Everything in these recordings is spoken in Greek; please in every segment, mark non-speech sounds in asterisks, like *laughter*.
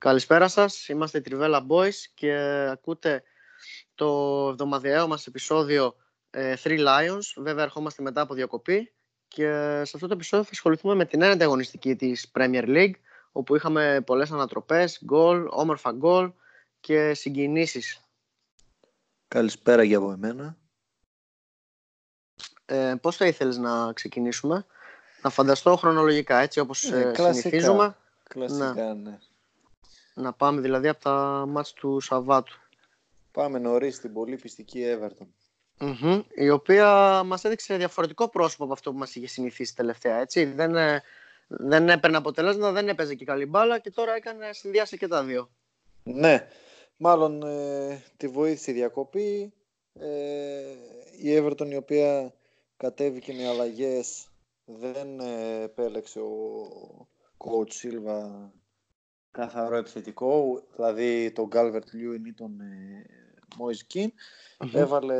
Καλησπέρα σας, είμαστε οι Trivella Boys και ακούτε το εβδομαδιαίο μας επεισόδιο ε, Three Lions. Βέβαια ερχόμαστε μετά από διακοπή και σε αυτό το επεισόδιο θα ασχοληθούμε με την ένατη αγωνιστική της Premier League όπου είχαμε πολλές ανατροπές, γκολ, όμορφα γκολ και συγκινήσεις. Καλησπέρα για από εμένα. Ε, πώς θα ήθελες να ξεκινήσουμε; Να φανταστώ χρονολογικά έτσι όπως Ναι, ε, κλασικά. συνηθίζουμε. Κλασικά, ναι. Να πάμε δηλαδή από τα μάτς του Σαββάτου. Πάμε νωρίς στην πολύ πιστική Everton. Μμμ, η οποία μας έδειξε διαφορετικό πρόσωπο από αυτό που μας είχε συνηθίσει τελευταία. Έτσι. Δεν, ε, δεν έπαιρνε αποτελέσματα, δεν έπαιζε και καλή μπάλα και τώρα έκανε συνδυάσει και τα δύο. Ναι, μάλλον ε, τη βοήθησε η διακοπή. Ε, η Everton η οποία κατέβηκε με αλλαγές δεν ε, επέλεξε ο coach Silva καθαρό επιθετικό, δηλαδή τον Calvert Lewin ή τον ε, Moise Keane. Έβαλε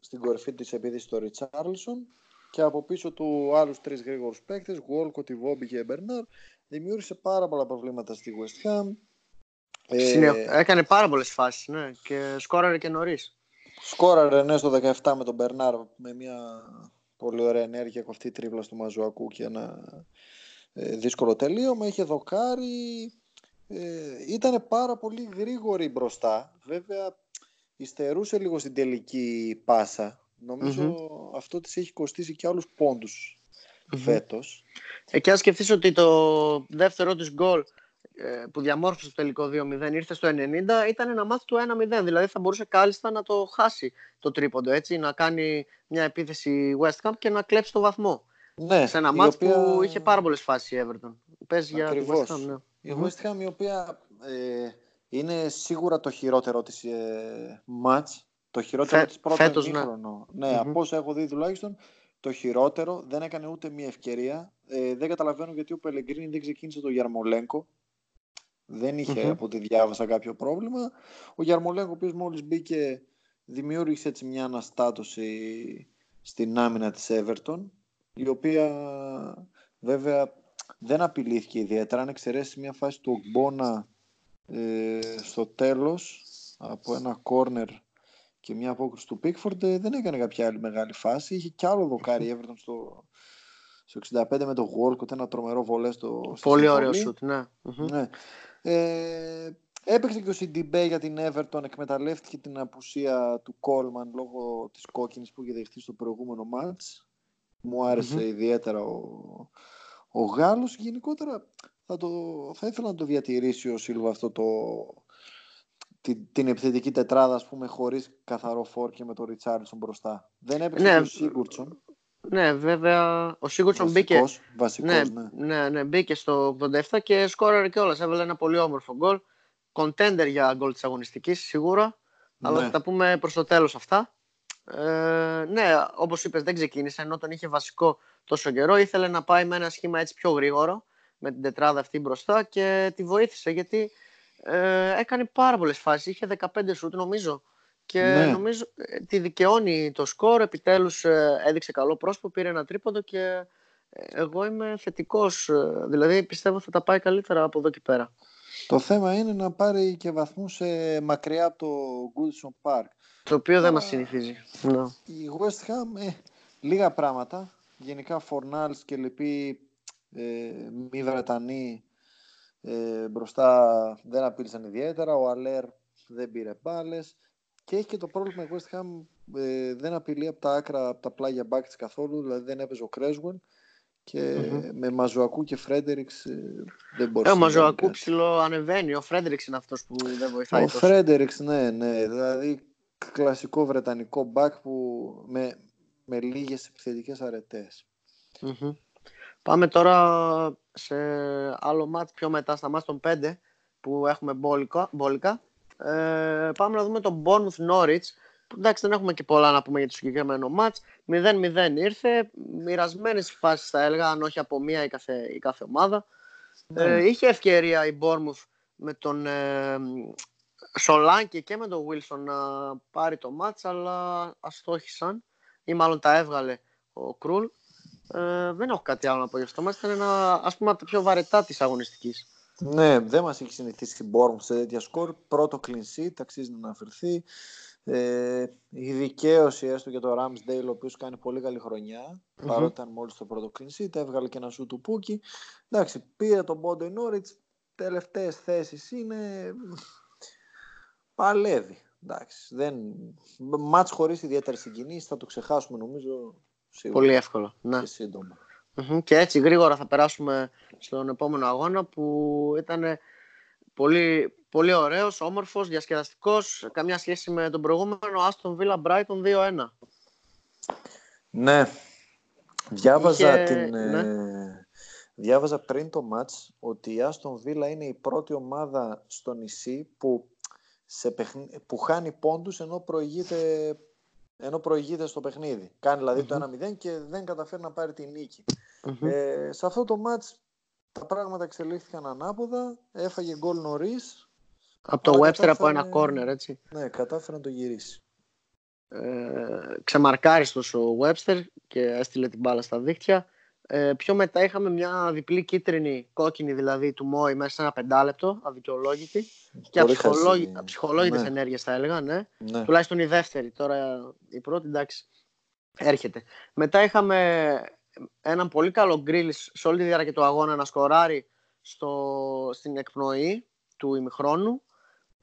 στην κορυφή της επίδυσης τον Richarlison και από πίσω του άλλους τρεις γρήγορους παίκτες, Walcott, Iwobi και Bernard. Δημιούργησε πάρα πολλά προβλήματα στη West Ham. Ε, Συνε- Έκανε πάρα πολλές φάσεις ναι, και σκόραρε και νωρίς. Σκόραρε ναι στο 17 με τον Μπερνάρ με μια πολύ ωραία ενέργεια κοφτή τρίπλα του Μαζουακού και ένα ε, δύσκολο τελείωμα. Είχε δοκάρι. Ε, ήταν πάρα πολύ γρήγορη μπροστά. Βέβαια υστερούσε λίγο στην τελική πάσα. Νομίζω αυτό της έχει κοστίσει και άλλους πόντους Μμμ. φέτος. Ε, και αν σκεφτείς ότι το δεύτερο της γκολ ε, που διαμόρφωσε το τελικό 2-0 ήρθε στο 90 ήταν ένα μάθη του 1-0 δηλαδή θα μπορούσε κάλλιστα να το χάσει το τρίποντο έτσι να κάνει μια επίθεση West Ham και να κλέψει το βαθμό Ναι, σε ένα η μάτς οποία- που είχε πάρα πολλές φάσεις η Everton Πες για τη Ακριβώς. West Ham ναι. Η Μμμ. West Ham η οποία ε, είναι σίγουρα το χειρότερο της ε, μάτς, το χειρότερο Φε- της πρώτο φέτος, ναι. ημίχρονο. Ναι, Μμμ. από όσα έχω δει τουλάχιστον, το χειρότερο, δεν έκανε ούτε μία ευκαιρία. Ε, δεν καταλαβαίνω γιατί ο Πελεγκρίνη δεν ξεκίνησε το Γιαρμολέγκο. Δεν είχε Μμμ. από ό,τι διάβασα κάποιο πρόβλημα. Ο Γιαρμολέγκο, ο οποίος μόλις μπήκε, δημιούργησε έτσι μια αναστάτωση στην άμυνα της Everton, η οποία βέβαια δεν απειλήθηκε ιδιαίτερα. Αν εξαιρέσεις μια φάση του Ογμπόνα ε, στο τέλος από ένα κόρνερ και μια απόκριση του Πίκφορντ ε, δεν έκανε κάποια άλλη μεγάλη φάση. Είχε κι άλλο δοκάρι η Everton στο, στο 65 με το Walcott, ένα τρομερό βολέ στο στη Πολύ ωραίο συμβολή. σουτ ναι. Μμμ. Ναι. Ε, έπαιξε και ο Σιντιμπέ για την Everton, εκμεταλλεύτηκε την απουσία του Κόλμαν λόγω της κόκκινης που είχε δεχτεί στο προηγούμενο μάτς. Μου άρεσε Μμμ. ιδιαίτερα ο, ο Γάλλος. Γενικότερα θα, το, θα ήθελα να το διατηρήσει ο Σίλβα αυτό το, την, την επιθετική τετράδα, ας πούμε, χωρίς καθαρό φόρ και με τον Ριτσάρλσον μπροστά. Δεν έπαιξε Ναι, και ο Σίγκουρτσον, ναι βέβαια ο Σίγουρτσον μπήκε βασικός, βασικός, ναι, ναι. ναι, ναι, μπήκε στο 87 και σκόραρε κιόλας έβαλε ένα πολύ όμορφο γκολ κοντέντερ για γκολ της αγωνιστικής σίγουρα αλλά Ναι. θα τα πούμε προς το τέλος αυτά. Ε, ναι, όπως είπες δεν ξεκίνησε ενώ τον είχε βασικό τόσο καιρό. Ήθελε να πάει με ένα σχήμα έτσι πιο γρήγορο με την τετράδα αυτή μπροστά και τη βοήθησε γιατί ε, έκανε πάρα πολλές φάσεις. Είχε 15 σουτ νομίζω και Ναι. νομίζω ε, τη δικαιώνει το σκορ. Επιτέλους ε, έδειξε καλό πρόσωπο, πήρε ένα τρίποντο και ε, εγώ είμαι θετικός. ε, δηλαδή πιστεύω θα τα πάει καλύτερα από εδώ και πέρα. Το θέμα είναι να πάρει και βαθμούς ε, μακριά από το Goodson Park. Το οποίο δεν Α. μας συνηθίζει. Ναι. Η West Ham, ε, λίγα πράγματα. Γενικά Φορνάλς και λοιποί ε, μη Βρετανοί ε, μπροστά δεν απείλησαν ιδιαίτερα. Ο Αλέρ δεν πήρε μπάλες. Και έχει και το πρόβλημα η West Ham ε, δεν απειλεί από τα άκρα, από τα πλάγια μπακς της καθόλου. Δηλαδή δεν έπαιζε ο Κρέσουελ. Και Μμμ. με Μαζουακού και Φρέντεριξ ε, δεν μπορεί Ε, ο να κάνει Μαζοακού κάτι. ψηλό ανεβαίνει. Ο Φρέντριξ είναι αυτός που δεν βοηθάει Ο τόσο. Φρέντεριξ, ναι, ναι. Δηλαδή κλασικό βρετανικό μπακ που με, με λίγες επιθετικές αρετές. Μμμ. Πάμε τώρα σε άλλο μάτς πιο μετά, στα μάτς των 5 που έχουμε μπόλικα. μπόλικα. Ε, πάμε να δούμε τον Bournemouth Norwich που εντάξει δεν έχουμε και πολλά να πούμε για το συγκεκριμένο μάτς 0-0 ήρθε, μοιρασμένες φάσεις θα έλεγα αν όχι από μία η κάθε, η κάθε ομάδα Ναι. ε, είχε ευκαιρία η Bournemouth με τον ε, Σολάνκι και με τον Wilson να πάρει το μάτς αλλά αστόχησαν ή μάλλον τα έβγαλε ο Κρούλ. Ε, δεν έχω κάτι άλλο να πω γι' αυτό. Μας ήταν ένα, ας πούμε, από τα πιο βαρετά της αγωνιστικής. Ναι, δεν μας έχει συνηθίσει η Bournemouth σε τέτοια σκορ. Πρώτο clean sheet, αξίζει να αναφερθεί. Ε, η δικαίωση έστω για το Ramsdale, ο οποίος κάνει πολύ καλή χρονιά, mm-hmm. παρότι ήταν μόλις το πρώτο clean sheet, έβγαλε και ένα σου του Πούκι. Εντάξει, πήρε τον Μπόντε Νόριτ, τελευταίες θέσεις είναι. Παλεύει. Εντάξει, δεν... Μάτς χωρίς ιδιαίτερη συγκινήση, θα το ξεχάσουμε νομίζω σίγουρα. Πολύ εύκολο. Ναι. Και σύντομα. Και έτσι γρήγορα θα περάσουμε στον επόμενο αγώνα που ήταν πολύ, πολύ ωραίος, όμορφος, διασκεδαστικός, καμιά σχέση με τον προηγούμενο Aston Villa Brighton 2-1. Ναι, διάβαζα, την, ναι. Ε, διάβαζα πριν το μάτς ότι η Aston Villa είναι η πρώτη ομάδα στο νησί που, σε που χάνει πόντους ενώ προηγείται, ενώ προηγείται στο παιχνίδι. Κάνει δηλαδή το 1-0 και δεν καταφέρει να πάρει τη νικη Ε, σε αυτό το μάτς τα πράγματα εξελίχθηκαν ανάποδα, έφαγε γκολ νωρίς. Από το Webster από ένα κόρνερ, έτσι. Ναι, κατάφερε να το γυρίσει. Ε, ξεμαρκάριστος ο Webster και έστειλε την μπάλα στα δίχτυα. Ε, πιο μετά είχαμε μια διπλή κίτρινη, κόκκινη δηλαδή του Μόη μέσα σε ένα πεντάλεπτο, αδικαιολόγητη. και αψυχολόγητες ναι. ενέργειες θα έλεγα, ναι. ναι. Τουλάχιστον η δεύτερη. Τώρα η πρώτη εντάξει έρχεται. Μετά είχαμε έναν πολύ καλό γκρίλ σε όλη τη διάρκεια του αγώνα να σκοράρει στο, στην εκπνοή του ημιχρόνου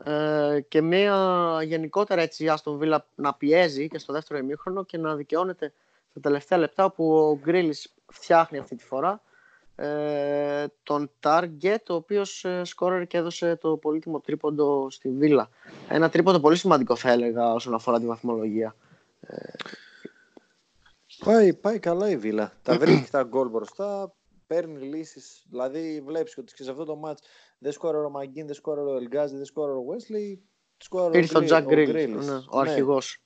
ε, και μια γενικότερα έτσι Άστον Βίλα να πιέζει και στο δεύτερο ημίχρονο και να δικαιώνεται στα τελευταία λεπτά όπου ο Γκρίλης φτιάχνει αυτή τη φορά ε, τον Target ο οποίος ε, σκόραρε και έδωσε το πολύτιμο τρίποντο στη Βίλα. Ένα τρίποντο πολύ σημαντικό θα έλεγα όσον αφορά τη βαθμολογία. Ε, Πάει, πάει καλά η Βίλα. Τα *clears throat* βρίσκει τα γκολ μπροστά, παίρνει λύσεις. Δηλαδή, βλέπεις ότι και σε αυτό το μάτ δεν σκόραρε ο Μαγκίν, δεν σκόραρε ο Ελγκάζη, δεν σκόραρε ο Βέσλι. Ήρθε ο Τζακ Γκρίλς, ναι, ο ναι. αρχηγός.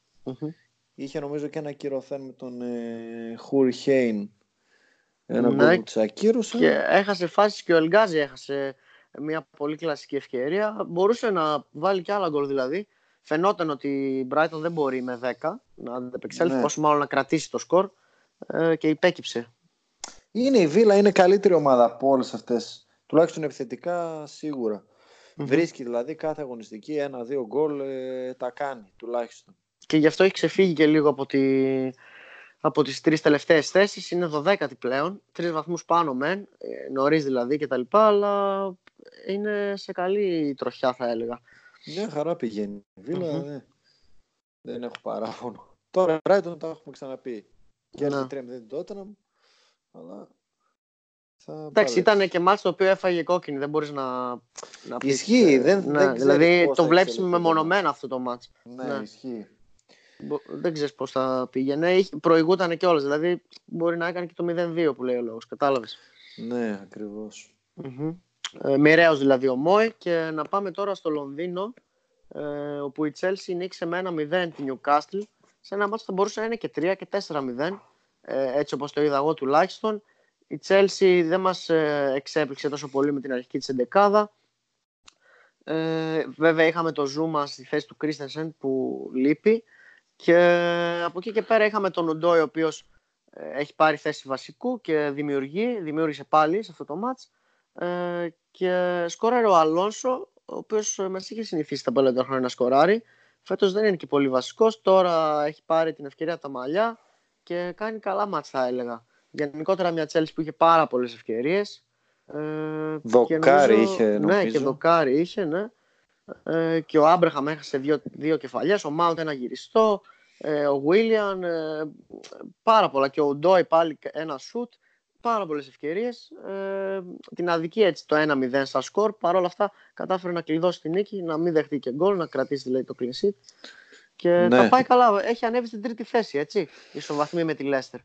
Είχε νομίζω και ένα κυρωθέν με τον ε, Χουρ Χέιν. Ένα ναι, που τους ακύρωσε. Και έχασε φάσεις και ο Ελγκάζη έχασε μια πολύ κλασική ευκαιρία. Μπορούσε να βάλει και άλλα γκολ δηλαδή φαινόταν ότι η Brighton δεν μπορεί με 10 να αντεπεξέλθει, ναι. πόσο μάλλον να κρατήσει το σκορ ε, και υπέκυψε. Είναι η Βίλα, είναι καλύτερη ομάδα από όλες αυτές. Τουλάχιστον επιθετικά Βρίσκει δηλαδή κάθε αγωνιστική ένα-δύο γκολ ε, τα κάνει τουλάχιστον. Και γι' αυτό έχει ξεφύγει και λίγο από, τη, από τις τρεις τελευταίες θέσεις. Είναι 12η πλέον, τρεις βαθμούς πάνω μεν, ε, νωρίς δηλαδή κτλ. Αλλά είναι σε καλή τροχιά θα έλεγα. Μια χαρά πηγαίνει. Η Βίλα ναι. δεν έχω παράπονο. Τώρα η Brighton τα έχουμε ξαναπεί. Και ένα τρέμει δεν τότε αλλά Εντάξει, ήταν και μάτς το οποίο έφαγε κόκκινη, δεν μπορείς να, να πεις. Ισχύει, ε, δεν, ναι, δεν Δηλαδή το βλέπεις μεμονωμένα αυτό το μάτς. Ναι, ναι. ισχύει. Δεν ξέρεις πώς θα πήγαινε. Προηγούταν και όλες, δηλαδή μπορεί να έκανε και το 0-2 που λέει ο λόγος, κατάλαβες. Ναι, ακριβώς. Mm-hmm. Ε, μοιραίος δηλαδή ο Μόη και να πάμε τώρα στο Λονδίνο ε, όπου η Chelsea νίκησε με ένα 0 την Newcastle. Σε ένα μάτσο θα μπορούσε να είναι και 3 και 4-0 ε, έτσι όπως το είδα εγώ τουλάχιστον. Η Chelsea δεν μας ε, εξέπληξε τόσο πολύ με την αρχική της εντεκάδα. Ε, βέβαια είχαμε το Ζούμα στη θέση του Christensen που λείπει. Και από εκεί και πέρα είχαμε τον Ουντόι ο οποίος ε, έχει πάρει θέση βασικού και δημιουργεί, δημιούργησε πάλι σε αυτό το μάτς ε, και σκόραρε ο Αλόνσο, ο οποίος μας είχε συνηθίσει τα τελευταία χρόνια να σκοράρει. Φέτος δεν είναι και πολύ βασικός. Τώρα έχει πάρει την ευκαιρία τα μαλλιά και κάνει καλά μάτσα, θα έλεγα. Γενικότερα μια Τσέλση που είχε πάρα πολλές ευκαιρίες. Ε, δοκάρι είχε, νομίζω. Ναι, και δοκάρι είχε, ναι. Ε, και ο Άμπρεχαμ έχασε δύο, δύο κεφαλιές, ο Μάουντ ένα γυριστό, ε, ο Βίλιαν, ε, πάρα πολλά. Και ο Ντόι πάλι ένα σουτ πάρα πολλές ευκαιρίες. Ε, την αδική έτσι το 1-0 στα σκορ. Παρ' όλα αυτά κατάφερε να κλειδώσει την νίκη, να μην δεχτεί και γκολ, να κρατήσει δηλαδή, το clean sheet. Και ναι. τα πάει καλά. Έχει ανέβει στην τρίτη θέση, έτσι. Ισοβαθμί με τη Λέστερ.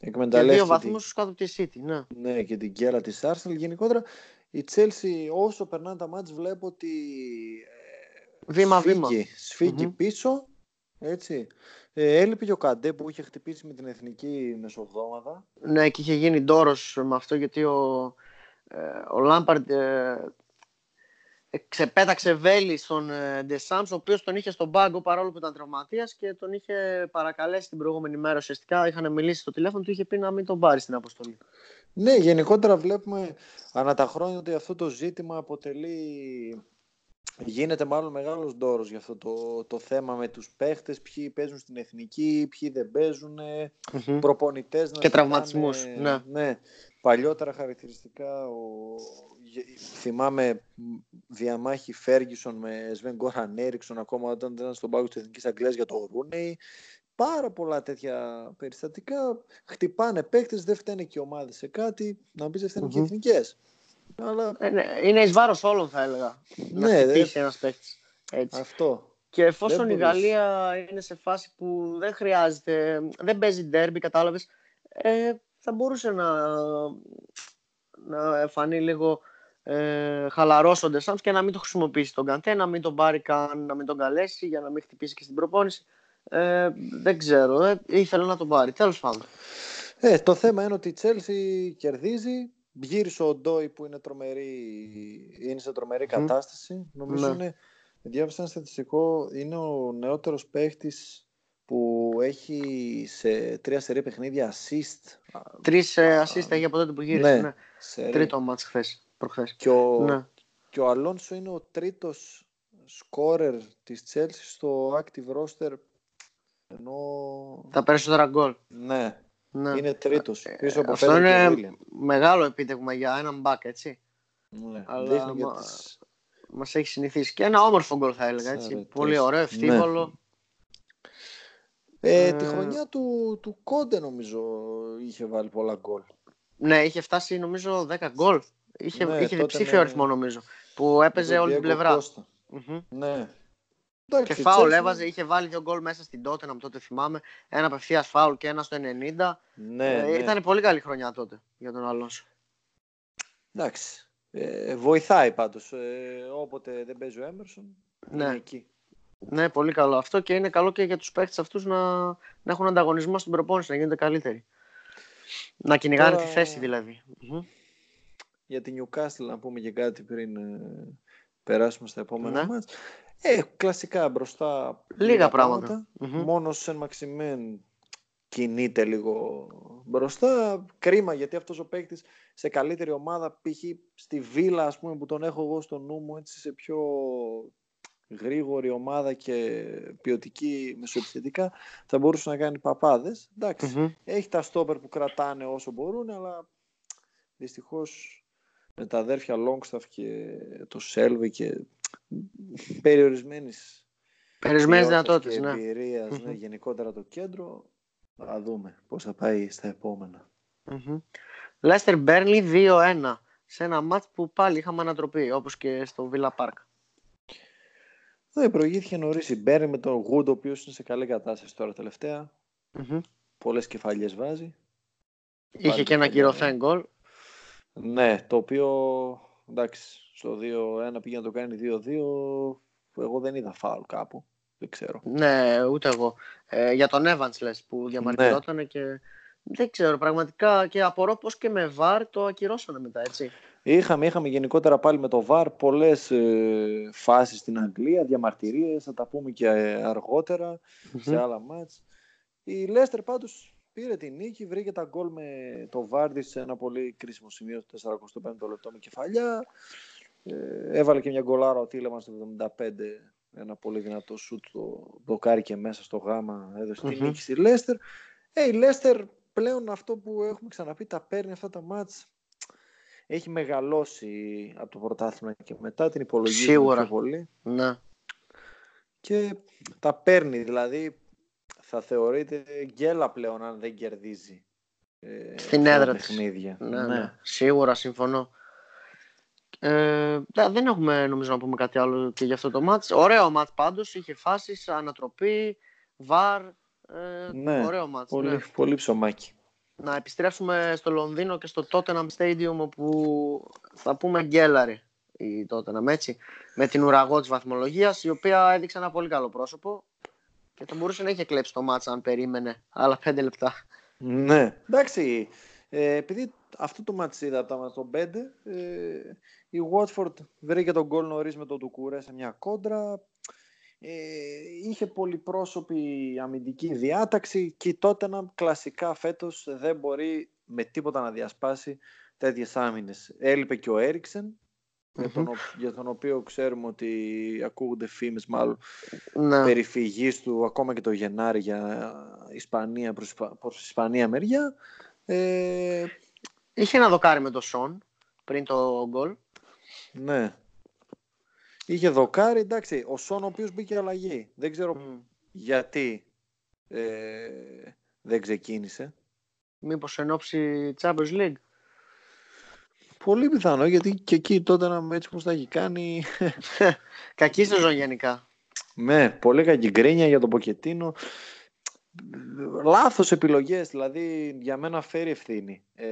Και δύο βαθμούς κάτω από τη City. Ναι. ναι, και την κέλα της Arsenal. Γενικότερα η Chelsea όσο περνάνε τα μάτια βλέπω ότι. Βήμα-βήμα. Σφίγγει, πίσω. Έτσι. Ε, έλειπε και ο Καντέ που είχε χτυπήσει με την εθνική μεσοβδόμαδα. Ναι, και είχε γίνει ντόρος με αυτό γιατί ο, ε, ο Λάμπαρντ ε, ξεπέταξε βέλη στον Ντεσάμ, ο οποίος τον είχε στον πάγκο παρόλο που ήταν τραυματίας και τον είχε παρακαλέσει την προηγούμενη μέρα. Ουσιαστικά είχαν μιλήσει στο τηλέφωνο, του είχε πει να μην τον πάρει στην αποστολή. Ναι, γενικότερα βλέπουμε ανά τα χρόνια ότι αυτό το ζήτημα αποτελεί γίνεται μάλλον μεγάλος ντόρος για αυτό το, το θέμα με τους παίχτες, ποιοι παίζουν στην εθνική, ποιοι δεν παίζουν, mm-hmm. προπονητές και τραυματισμούς. Ναι. ναι. Παλιότερα χαρακτηριστικά, ο, θυμάμαι διαμάχη Φέργισον με Σβεν Γκόραν Έριξον ακόμα όταν ήταν στον πάγο της Εθνικής Αγγλίας για το Ρούνεϊ. Πάρα πολλά τέτοια περιστατικά. Χτυπάνε παίχτες, δεν φταίνε και ομάδες σε κάτι, να μπει δεν φταίνε mm-hmm. και εθνικές. Αλλά... Ε, ναι, είναι εις βάρος όλων θα έλεγα. Ναι, να χτυπήσει ένας παίκτης. Έτσι. Αυτό. Και εφόσον η Γαλλία είναι σε φάση που δεν χρειάζεται, δεν παίζει ντέρμπι, κατάλαβες, ε, θα μπορούσε να, να φανεί λίγο ε, χαλαρός ο Ντεσάμς και να μην το χρησιμοποιήσει τον Καντέ, να μην τον πάρει καν, να μην τον καλέσει για να μην χτυπήσει και στην προπόνηση. Ε, δεν ξέρω, ε, ήθελε να τον πάρει. Τέλος πάντων. Ε, το θέμα είναι ότι η Τσέλσι κερδίζει, Γύρισε ο Ντόι που είναι, τρομερή, είναι σε τρομερή κατάσταση. Νομίζω ναι. είναι, διάβασα ένα στατιστικό, είναι ο νεότερος παίχτης που έχει σε τρία σερή παιχνίδια assist. Τρεις uh, assist έχει από τότε που γύρισε. Ναι, ναι. Τρίτο μάτς χθες, προχθές. Και ο, ναι. και ο Αλόνσο είναι ο τρίτος σκόρερ της Chelsea στο active roster ενώ... Τα περισσότερα γκολ. Ναι. Ναι. Είναι τρίτος. Ε, πίσω από Αυτό είναι μεγάλο επίτευγμα για έναν μπακ, έτσι. Ναι. Αλλά μα... τις... μας έχει συνηθίσει. Και ένα όμορφο γκολ θα έλεγα, έτσι. Πολύ ωραίο, ναι. ευθύβολο. Ναι. Ε, ε... Τη χρονιά του, του Κόντε νομίζω είχε βάλει πολλά γκολ. Ναι, είχε φτάσει νομίζω 10 γκολ. Είχε, ναι, είχε διψήφιο με... αριθμό νομίζω. Που έπαιζε όλη την πλευρά. Ναι. Και φάουλ έβαζε, είχε βάλει δύο γκολ μέσα στην Τότεναμ τότε θυμάμαι. Ένα απευθείας φάουλ και ένα στο 90. Ναι, ε, ναι. Ήταν πολύ καλή χρονιά τότε για τον Αλόνσο. Εντάξει. Ε, βοηθάει πάντως. Ε, όποτε δεν παίζει ο Έμερσον. Ναι. Είναι εκεί. Ναι, πολύ καλό αυτό και είναι καλό και για τους παίχτε αυτούς να, να έχουν ανταγωνισμό στην προπόνηση, να γίνονται καλύτεροι. Να κυνηγάνε Τώρα... τη θέση δηλαδή. Για την Newcastle να πούμε και κάτι πριν ε, περάσουμε στα επόμενα ναι. Ε, κλασικά μπροστά. Λίγα, πράγματα. Μόνο σε Μαξιμέν κινείται λίγο μπροστά. Κρίμα γιατί αυτός ο παίκτης σε καλύτερη ομάδα, π.χ. στη Βίλα ας πούμε, που τον έχω εγώ στο νου μου, έτσι σε πιο γρήγορη ομάδα και ποιοτική μεσοεπιθετικά, θα μπορούσε να κάνει παπάδες. έχει τα στόπερ που κρατάνε όσο μπορούν, αλλά δυστυχώς με τα αδέρφια Longstaff και το Σέλβι και περιορισμένης Περιορισμένες δυνατότητες, ναι. εμπειρίας, ναι, γενικότερα το κέντρο, θα δούμε πώς θα πάει στα επόμενα. Λέστερ Μπέρνλι 2-1 σε ένα μάτς που πάλι είχαμε ανατροπή, όπως και στο Villa Park. Ναι, προηγήθηκε νωρίς η Μπέρνλι με τον Γουντ, ο οποίος είναι σε καλή κατάσταση τώρα τελευταία. Mm-hmm. Πολλές κεφαλιές βάζει. Είχε και ένα κυρωθέν γκολ. Ναι, το οποίο εντάξει, στο 2-1 πήγε να το κάνει 2-2. Εγώ δεν είδα φάουλ κάπου. Δεν ξέρω. Ναι, ούτε εγώ. Ε, για τον Evans λες που διαμαρτυρόταν ναι. και δεν ξέρω πραγματικά και απορώ πως και με VAR το ακυρώσανε μετά έτσι. Είχαμε, είχαμε γενικότερα πάλι με το VAR πολλές ε, φάσεις στην Αγγλία, διαμαρτυρίες, θα τα πούμε και ε, αργότερα σε άλλα μάτς. Η Λέστερ πάντως πήρε την νίκη, βρήκε τα γκολ με το Βάρντι σε ένα πολύ κρίσιμο σημείο στο 45ο λεπτό με κεφαλιά. Ε, έβαλε και μια γκολάρα ο Τίλεμαν στο 75, ένα πολύ δυνατό σουτ, το δοκάρι και μέσα στο γάμα, έδωσε mm-hmm. νίκη στη Λέστερ. Ε, η Λέστερ πλέον αυτό που έχουμε ξαναπεί, τα παίρνει αυτά τα μάτς, έχει μεγαλώσει από το πρωτάθλημα και μετά την υπολογίζει Σίγουρα. πολύ. Ναι. Και τα παίρνει, δηλαδή θα θεωρείται γκέλα πλέον αν δεν κερδίζει ε, στην έδρα της. Ναι, ναι, ναι. Σίγουρα συμφωνώ. Ε, δεν έχουμε νομίζω να πούμε κάτι άλλο και για αυτό το μάτς. Ωραίο μάτς πάντως, είχε φάσεις, ανατροπή, βαρ, ε, ναι, ωραίο μάτς. Πολύ, ναι. πολύ ψωμάκι. Να επιστρέψουμε στο Λονδίνο και στο Tottenham Stadium όπου θα πούμε γκέλαρη η Tottenham έτσι, με την ουραγό της βαθμολογίας η οποία έδειξε ένα πολύ καλό πρόσωπο και θα μπορούσε να είχε κλέψει το μάτσα αν περίμενε άλλα πέντε λεπτά. Ναι, εντάξει. Ε, επειδή αυτό το μάτς είδα από τα 5. Ε, η Watford βρήκε τον γκολ νωρίς με τον Τουκούρε σε μια κόντρα. Ε, είχε πολυπρόσωπη αμυντική διάταξη και τότε ένα κλασικά φέτος δεν μπορεί με τίποτα να διασπάσει τέτοιες άμυνες. Έλειπε και ο Έριξεν, για, τον, για τον οποίο ξέρουμε ότι ακούγονται φήμες μάλλον ναι. περifυγής του ακόμα και το Γενάρη για Ισπανία προς, προς Ισπανία μεριά. Ε, Είχε ένα δοκάρι με το Σον πριν το γκολ. Ναι. Είχε δοκάρι, εντάξει. Ο Σον ο οποίος μπήκε αλλαγή. Δεν ξέρω γιατί ε, δεν ξεκίνησε. Μήπως εν ώψη Champions League. Πολύ πιθανό, γιατί και εκεί τότε να έτσι πως θα έχει κάνει... *laughs* Κακή σεζόν γενικά. Ναι, πολύ κακή γκρίνια για τον Ποκετίνο. Λάθος επιλογές, δηλαδή για μένα φέρει ευθύνη. Ε,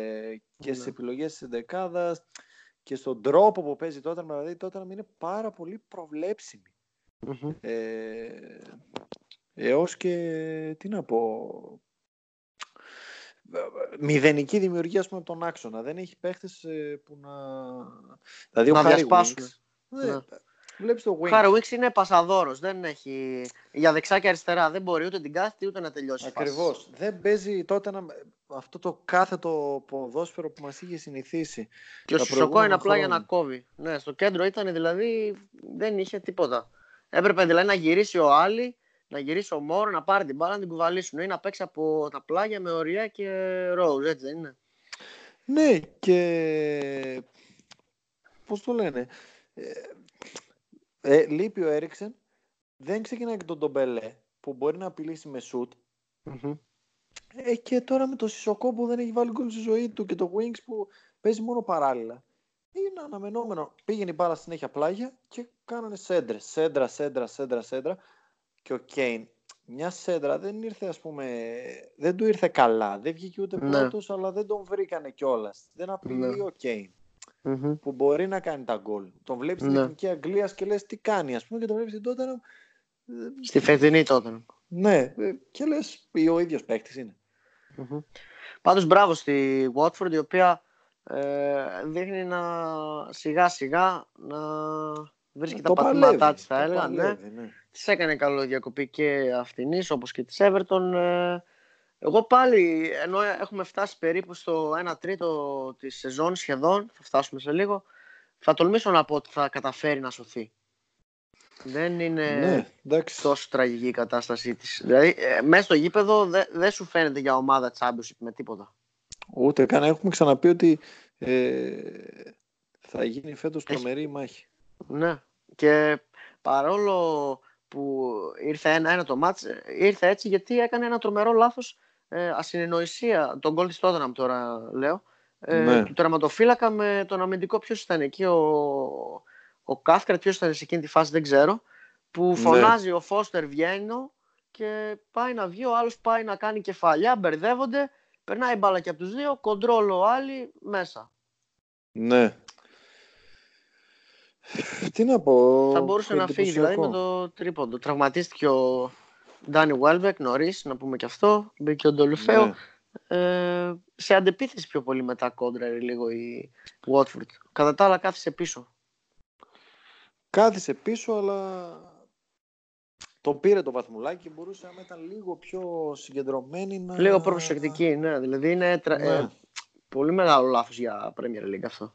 και ναι. στις επιλογές της δεκάδας και στον τρόπο που παίζει τότε, δηλαδή τότε να είναι πάρα πολύ προβλέψιμη. Mm-hmm. Ε, έως και, τι να πω, μηδενική δημιουργία πούμε, από τον άξονα. Δεν έχει παίχτες ε, που να... Δηλαδή να ο διασπάσουν. Ναι. Ναι. Βλέπεις το Wings. Χάρο Wings είναι πασαδόρος. Δεν έχει... Για δεξιά και αριστερά δεν μπορεί ούτε την κάθετη ούτε να τελειώσει. Ακριβώς. Δεν παίζει τότε να... αυτό το κάθετο ποδόσφαιρο που μας είχε συνηθίσει. Και ο Σουσοκό είναι απλά για να κόβει. Ναι, στο κέντρο ήταν δηλαδή δεν είχε τίποτα. Έπρεπε δηλαδή να γυρίσει ο Άλλη να γυρίσει ο Μόρο, να πάρει την μπάλα, να την κουβαλήσουν ή να παίξει από τα πλάγια με οριά και ρόουζ, έτσι δεν είναι. Ναι, και πώς το λένε, ε, ε, λείπει ο Έριξεν, δεν ξεκινάει και τον Ντομπελέ που μπορεί να απειλήσει με σουτ. Ε, και τώρα με το Σισοκό που δεν έχει βάλει γκολ στη ζωή του και το Wings που παίζει μόνο παράλληλα. Είναι αναμενόμενο. Πήγαινε η μπάλα συνέχεια πλάγια και κάνανε σέντρε. Σέντρα, σέντρα, σέντρα, σέντρα και ο Κέιν μια σέντρα δεν ήρθε ας πούμε, δεν του ήρθε καλά, δεν βγήκε ούτε ναι. πρώτος αλλά δεν τον βρήκανε κιόλας. Δεν απειλεί ναι. ο κειν που μπορεί να κάνει τα γκολ. Τον βλέπεις στην ναι. Εθνική Αγγλίας και λες τι κάνει ας πούμε και τον βλέπεις στην τότε Στη φετινή τότε. Ναι, και λες ο ίδιος παίκτης είναι. Mm-hmm. Πάντως μπράβο στη Watford η οποία ε, δείχνει να σιγά σιγά να βρίσκει τα πατήματά της θα έλεγα. ναι. ναι. Της έκανε καλό διακοπή και αυτήν, όπως και της Everton. Ε, εγώ πάλι, ενώ έχουμε φτάσει περίπου στο 1 τρίτο της σεζόν σχεδόν, θα φτάσουμε σε λίγο, θα τολμήσω να πω ότι θα καταφέρει να σωθεί. Δεν είναι ναι, τόσο τραγική η κατάστασή της. Δηλαδή, ε, μέσα στο γήπεδο δεν δε σου φαίνεται για ομάδα Championship με τίποτα. Ούτε καν. Έχουμε ξαναπεί ότι ε, θα γίνει φέτος τρομερή μάχη. Ναι. Και παρόλο που ήρθε ένα-ένα το μάτς, ήρθε έτσι γιατί έκανε ένα τρομερό λάθος ε, ασυνεννοησία, τον γκολ της Τότεναμ τώρα λέω, ε, ναι. του τερματοφύλακα με τον αμυντικό ποιος ήταν εκεί, ο, ο Κάφκρατ ποιος ήταν σε εκείνη τη φάση δεν ξέρω, που ναι. φωνάζει ο Φώστερ βγαίνω και πάει να βγει, ο άλλος πάει να κάνει κεφαλιά, μπερδεύονται, περνάει μπάλα και από τους δύο, κοντρόλο άλλοι μέσα. Ναι. Τι να πω. Θα μπορούσε να φύγει δηλαδή με το τρίποντο. Τραυματίστηκε ο Ντάνι Βέλβεκ νωρίς, να πούμε και αυτό. Μπήκε ο Ντολουφέο. Ναι. Ε, σε αντεπίθεση πιο πολύ μετά κόντρα λίγο η Watford. Κατά τα άλλα κάθισε πίσω. Κάθισε πίσω, αλλά το πήρε το βαθμουλάκι και μπορούσε να ήταν λίγο πιο συγκεντρωμένη. Να... Λίγο προσεκτική, ναι. Δηλαδή είναι ναι. Ε, πολύ μεγάλο λάθος για Premier League αυτό.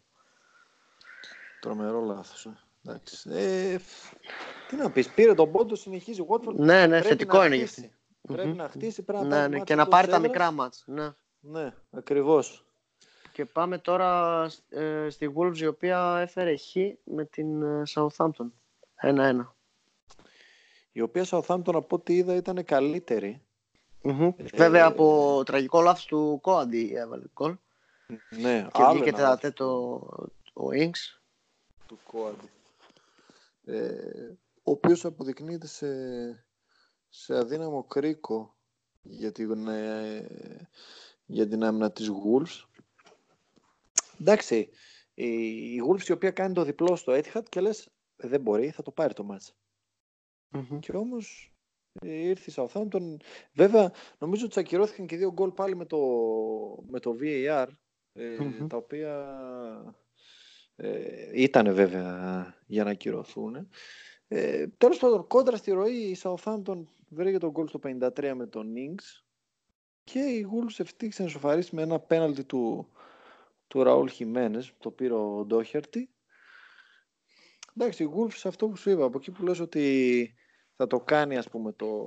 Τρομερό λάθος. Ε. Ε, τι να πεις, πήρε τον πόντο, συνεχίζει ο Watford. Ναι, ναι, θετικό είναι γι' Πρέπει να χτίσει, πρέπει να ναι, ναι, και να πάρει τα μικρά μάτς. Ναι, ναι ακριβώς. Και πάμε τώρα ε, στη Wolves η οποία έφερε χ με την ε, Southampton. 1-1. Η οποία Southampton από ό,τι είδα ήταν καλύτερη. Mm-hmm. Ε, Βέβαια από τραγικό λάθος του Κόαντι έβαλε γκολ. Ναι, και βγήκε τέταρτο ο Ινγκς του Κόαντι. Ε, ο οποίος αποδεικνύεται σε, σε αδύναμο κρίκο για την, ε, για την άμυνα της Wolves. Εντάξει, η, η Wolves η οποία κάνει το διπλό στο Etihad και λες «Ε, δεν μπορεί, θα το πάρει το μάτς. Mm-hmm. Και όμως ε, ήρθε η Southampton. Βέβαια, νομίζω ότι ακυρώθηκαν και δύο γκολ πάλι με το, με το VAR ε, Μμμ. τα οποία ε, ήταν βέβαια για να ακυρωθούν. Ε, τέλος πάντων, κόντρα στη ροή η Southampton βρήκε τον γκολ στο 53 με τον Ings και η Wolves ευτύχησε να σοφαρίσει με ένα πέναλτι του, του Ραούλ Χιμένες, το πήρε ο Ντόχερτη. Εντάξει, η Wolves αυτό που σου είπα, από εκεί που λες ότι θα το κάνει ας πούμε το,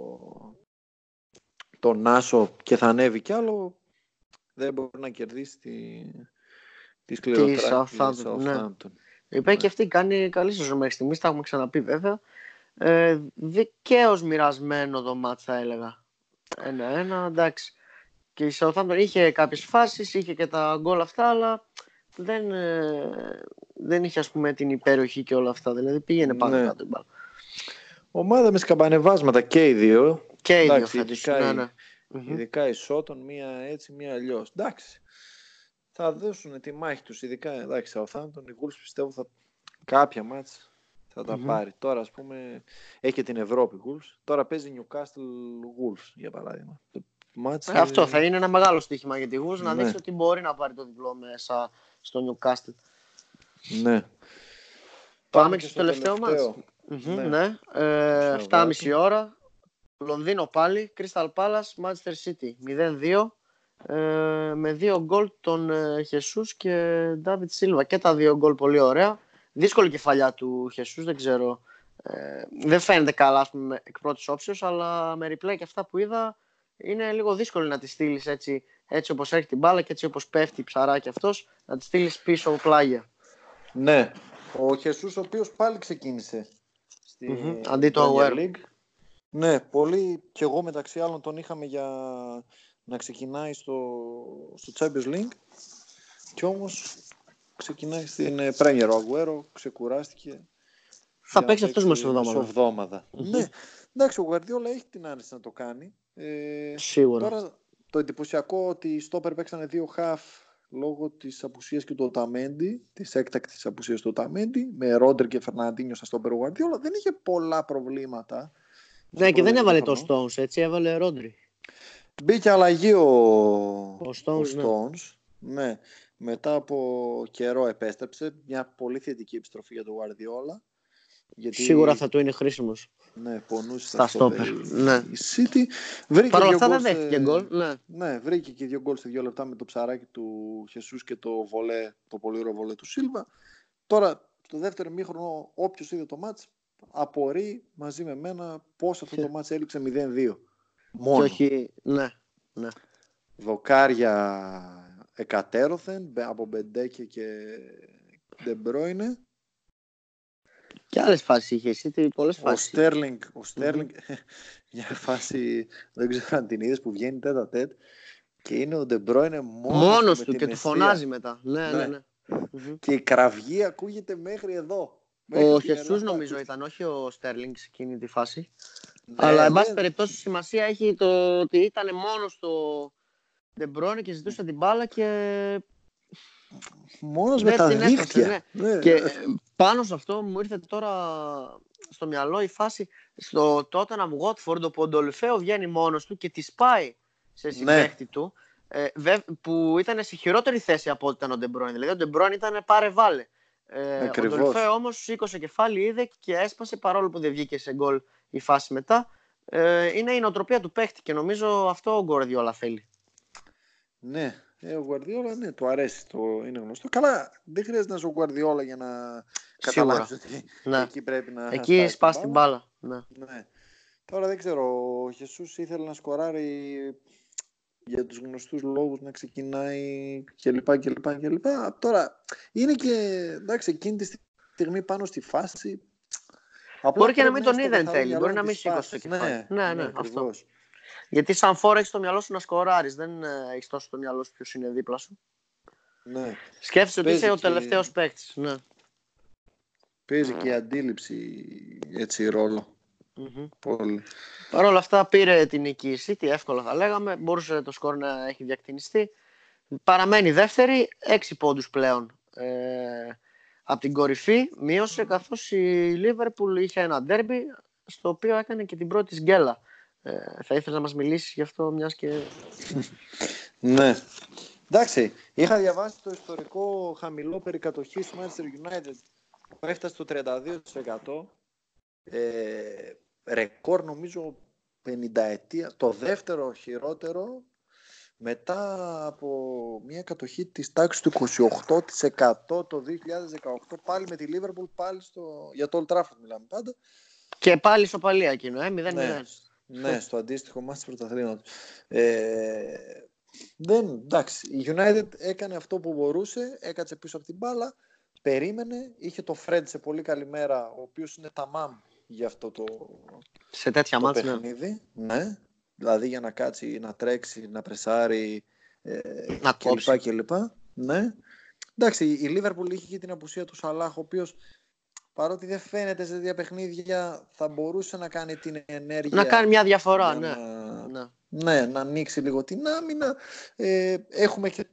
το Νάσο και θα ανέβει κι άλλο, δεν μπορεί να κερδίσει τη, της σκληροτράχη Southampton, ναι. Southampton. Η οποία και αυτή κάνει καλή σεζόν μέχρι στιγμής, τα έχουμε ξαναπεί βέβαια. Ε, Δικαίω μοιρασμένο το μάτς θα έλεγα. Ένα-ένα, εντάξει. Και η Southampton είχε κάποιες φάσεις, είχε και τα γκολ αυτά, αλλά δεν, ε, δεν είχε ας πούμε την υπέροχη και όλα αυτά. Δηλαδή πήγαινε πάνω Ναι. κάτω η μπάλα. Ομάδα με σκαμπανεβάσματα και οι δύο. Και οι δύο Εντάξει, φέτος. ειδικά Ναι, η- ναι. Μμμ. Ειδικά η Σότον, μία έτσι, μία αλλιώς. Εντάξει. Θα δώσουν τη μάχη τους. Ειδικά εντάξει, Southampton, οι Wolves πιστεύω θα κάποια μάτς θα τα Μμμ. πάρει. Τώρα, ας πούμε, έχει και την Ευρώπη Wolves. Τώρα παίζει Newcastle Wolves, για παράδειγμα. Το μάτς, Ε, Αυτό ε, θα είναι ένα μεγάλο στοίχημα για τη Wolves να Ναι. δείξει ότι μπορεί να πάρει το διπλό μέσα στο Newcastle. Ναι. Πάμε και στο τελευταίο μάτς. Μμμ, Ναι. Ναι. Ε, Στο 7.30 ώρα. Λονδίνο πάλι. Crystal Palace, Manchester City. 0-2. Ε, με δύο γκολ των ε, Χεσούς και Ντάβιτ Σίλβα. Και τα δύο γκολ πολύ ωραία. Δύσκολη κεφαλιά του Χεσούς, δεν ξέρω. Ε, δεν φαίνεται καλά ας πούμε, εκ πρώτης όψεως, αλλά με replay και αυτά που είδα είναι λίγο δύσκολο να τη στείλεις έτσι, έτσι όπως έχει την μπάλα και έτσι όπως πέφτει ψαράκι αυτός, να τη στείλεις πίσω πλάγια. Ναι. Ο Χεσούς ο οποίος πάλι ξεκίνησε στη Μμμ, αντί του Premier Agüero. League. Ναι, πολύ και εγώ μεταξύ άλλων τον είχαμε για να ξεκινάει στο, στο Champions League και όμως ξεκινάει στην ε, Premier. Ο Agüero ξεκουράστηκε. Θα για παίξει να αυτός μεσοβδόμαδα. μεσοβδόμαδα. Μμμ. Ναι. Εντάξει, ο Guardiola έχει την άνεση να το κάνει. Ε, Σίγουρα. Τώρα το εντυπωσιακό ότι οι στόπερ παίξανε δύο χαφ λόγω της απουσίας και του Οταμέντι, της έκτακτης απουσίας του Οταμέντι, με Ρόντερ και Φερναντίνιο στα στόπερ ο Guardiola. Δεν είχε πολλά προβλήματα. Ναι, και δεν πρώτο έβαλε το ημίχρονο. Stones, έτσι έβαλε Ρόντρι. Μπήκε αλλαγή ο, Ο Stones, ναι. Stones. Ναι. Μετά από καιρό επέστρεψε. Μια πολύ θετική επιστροφή για τον Guardiola. Γιατί, Σίγουρα θα του είναι χρήσιμος. Ναι, πονούσε Στα στόπερ, ναι. Η City βρήκε Παρ' όλα δύο αυτά δεν γκολ σε- δέχτηκε γκολ. Ναι. Ναι, βρήκε και δύο γκολ σε δύο λεπτά με το ψαράκι του Χεσούς και το βολέ, το πολύ ωραίο βολέ του Σίλβα. Τώρα, στο δεύτερο μήχρονο, όποιος είδε το μάτς, απορεί μαζί με μένα πώς αυτό το μάτς έληξε 0-2. Μόνο. Και όχι. Ναι. ναι. Δοκάρια εκατέρωθεν μπε- από Μπεντέκε και Ντεμπρόινε. Και άλλες φάσεις είχε εσύ, πολλές Ο φάσεις. Στέρλινγκ, ο Στέρλινγκ *laughs* για φάση, δεν ξέρω αν την είδες που βγαίνει τέτα τέτ και είναι ο Ντεμπρόινε μόνος, Μόνος με του την και του αιστεία. φωνάζει μετά. Ναι, ναι, Ναι. ναι. Μμμ. Και η κραυγή ακούγεται μέχρι εδώ. Μέχρι Ο την Χεσούς Ελλάδα νομίζω ακούγεται. ήταν, όχι ο Στέρλινγκ σε εκείνη τη φάση. Ναι, Αλλά, εν ναι, πάση περιπτώσει, σημασία έχει το ότι ήταν μόνος στο Ντεμπρόνε και ζητούσε την μπάλα και Μόνος με δεν τα την έφτασε, δίχτυα. Ναι, Και ναι. ε, πάνω σε αυτό μου ήρθε τώρα στο μυαλό η φάση στο Tottenham Watford όπου ο Ντολφέο βγαίνει μόνος του και της σπάει σε συμπαίχτη του ε, βε- που ήταν σε χειρότερη θέση από ό,τι ήταν ο Ντεμπρόινε. Δηλαδή ο Ντεμπρόινε ήταν πάρε βάλε. Ε, ο Ακριβώς. Ντολφέο όμως σήκωσε κεφάλι, είδε και έσπασε παρόλο που δεν βγήκε σε γκολ η φάση μετά. Ε, είναι η νοοτροπία του παίχτη και νομίζω αυτό ο Guardiola θέλει. ναι. Ε, ο Guardiola, ναι, του αρέσει, το είναι γνωστό. Καλά, δεν χρειάζεται να είσαι ο Guardiola για να Σίγουρα. καταλάβεις ότι Ναι. εκεί πρέπει να Εκεί σπάσει σπάς την μπάλα. Ναι. Ναι. Τώρα δεν ξέρω, ο Χεσούς ήθελε να σκοράρει για τους γνωστούς λόγους να ξεκινάει κλπ. κλπ, κλπ. Τώρα είναι και εντάξει εκείνη τη στιγμή πάνω στη φάση. Απλά Μπορεί και να πρέπει μην τον έχεις είδε εν καθαρό τέλει, μυαλό μπορεί να της μην σήκωσε φάσης. το κεφάλι. Ναι, ναι, αυτό. ακριβώς. Γιατί σαν φόρα έχεις στο μυαλό σου να σκοράρεις. Δεν ε, έχεις τόσο στο μυαλό σου ποιος είναι δίπλα σου. Ναι. Σκέφτεσαι ότι Παίζει είσαι ο και- τελευταίος παίκτης. Ναι. Παίζει και η αντίληψη έτσι ρόλο. Μμμ. Πολύ. Παρ' όλα αυτά πήρε την νίκη η City, εύκολα θα λέγαμε. Μπορούσε το σκορ να έχει διακτηνιστεί. Παραμένει δεύτερη, έξι πόντους πλέον. Ε, από την κορυφή μείωσε καθώς η Liverpool είχε ένα ντέρμπι στο οποίο έκανε και την πρώτη της γκέλα. Ε, θα ήθελα να μας μιλήσεις γι' αυτό μιας και... *laughs* Ναι. Εντάξει, είχα διαβάσει το ιστορικό χαμηλό περικατοχή του Manchester United που έφτασε στο 32%. Ε, ρεκόρ νομίζω 50 ετία. Το δεύτερο χειρότερο μετά από μια κατοχή της τάξης του 28% το 2018 πάλι με τη Liverpool πάλι στο... για το Old Trafford μιλάμε πάντα. Και πάλι στο παλία εκείνο, ε, 0-0. Ναι, ναι, στο αντίστοιχο μάτι πρωταθλήματος. Ε, δεν, εντάξει, η United έκανε αυτό που μπορούσε, έκατσε πίσω από την μπάλα, περίμενε, είχε το Fred σε πολύ καλή μέρα, ο οποίος είναι ταμάμ για αυτό το, σε τέτοια το μάτς, ναι. παιχνίδι. Ναι. Δηλαδή για να κάτσει, να τρέξει, να πρεσάρει ε, Να κλπ. κόψει. κλπ. Ναι. Εντάξει, η Λίβερπουλ είχε και την απουσία του Σαλάχ, ο οποίος παρότι δεν φαίνεται σε τέτοια παιχνίδια, θα μπορούσε να κάνει την ενέργεια. Να κάνει μια διαφορά, για ναι. να- ναι. ναι, να ανοίξει λίγο την άμυνα. Ε, έχουμε και